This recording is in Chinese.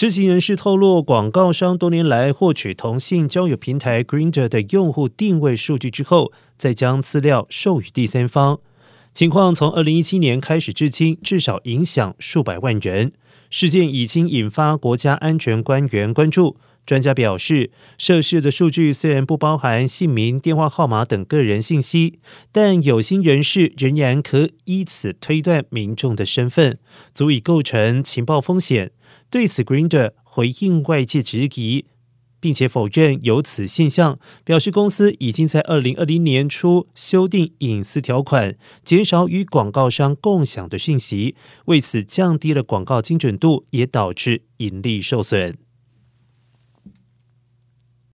知情人士透露，广告商多年来获取同性交友平台 Greener 的用户定位数据之后，再将资料授予第三方。情况从二零一七年开始至今，至少影响数百万人。事件已经引发国家安全官员关注。专家表示，涉事的数据虽然不包含姓名、电话号码等个人信息，但有心人士仍然可依此推断民众的身份，足以构成情报风险。对此，Greener 回应外界质疑。并且否认有此现象，表示公司已经在二零二零年初修订隐私条款，减少与广告商共享的讯息，为此降低了广告精准度，也导致盈利受损。